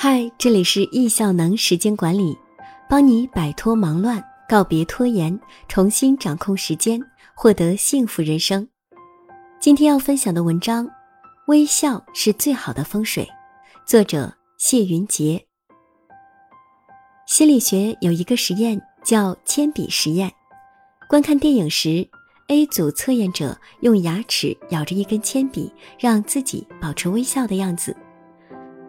嗨，这里是易效能时间管理，帮你摆脱忙乱，告别拖延，重新掌控时间，获得幸福人生。今天要分享的文章，微笑是最好的风水，作者谢云杰。心理学有一个实验叫铅笔实验，观看电影时。A 组测验者用牙齿咬着一根铅笔，让自己保持微笑的样子。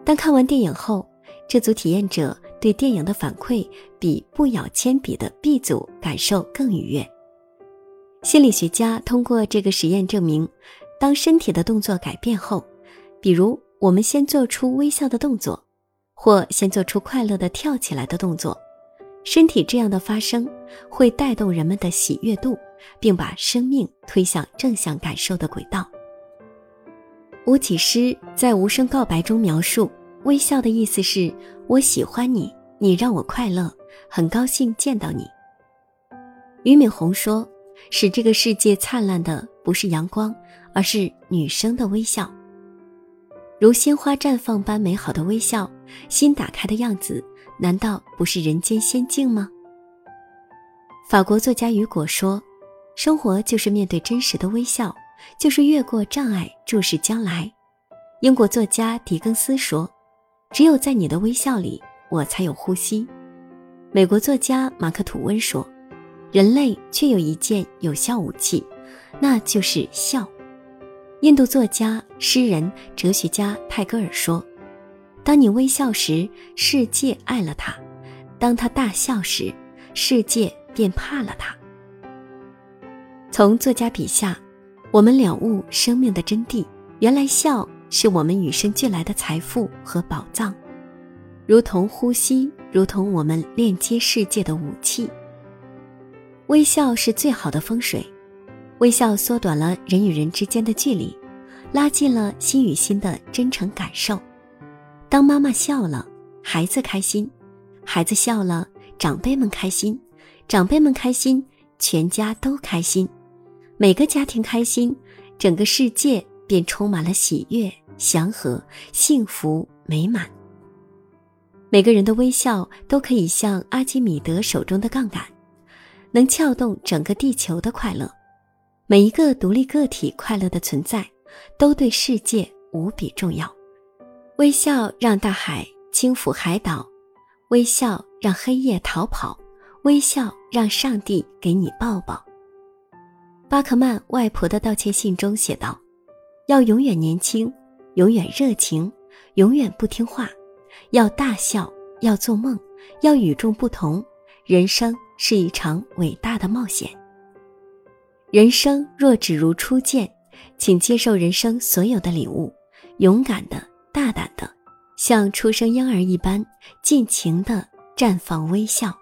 当看完电影后，这组体验者对电影的反馈比不咬铅笔的 B 组感受更愉悦。心理学家通过这个实验证明，当身体的动作改变后，比如我们先做出微笑的动作，或先做出快乐的跳起来的动作。身体这样的发生，会带动人们的喜悦度，并把生命推向正向感受的轨道。吴启诗在《无声告白》中描述，微笑的意思是我喜欢你，你让我快乐，很高兴见到你。俞敏洪说，使这个世界灿烂的不是阳光，而是女生的微笑。如鲜花绽放般美好的微笑，心打开的样子。难道不是人间仙境吗？法国作家雨果说：“生活就是面对真实的微笑，就是越过障碍注视将来。”英国作家狄更斯说：“只有在你的微笑里，我才有呼吸。”美国作家马克吐温说：“人类却有一件有效武器，那就是笑。”印度作家、诗人、哲学家泰戈尔说。当你微笑时，世界爱了他；当他大笑时，世界便怕了他。从作家笔下，我们了悟生命的真谛。原来笑是我们与生俱来的财富和宝藏，如同呼吸，如同我们链接世界的武器。微笑是最好的风水，微笑缩短了人与人之间的距离，拉近了心与心的真诚感受。当妈妈笑了，孩子开心；孩子笑了，长辈们开心；长辈们开心，全家都开心。每个家庭开心，整个世界便充满了喜悦、祥和、幸福、美满。每个人的微笑都可以像阿基米德手中的杠杆，能撬动整个地球的快乐。每一个独立个体快乐的存在，都对世界无比重要。微笑让大海轻抚海岛，微笑让黑夜逃跑，微笑让上帝给你抱抱。巴克曼外婆的道歉信中写道：“要永远年轻，永远热情，永远不听话，要大笑，要做梦，要与众不同。人生是一场伟大的冒险。人生若只如初见，请接受人生所有的礼物，勇敢的。”大胆的，像出生婴儿一般，尽情的绽放微笑。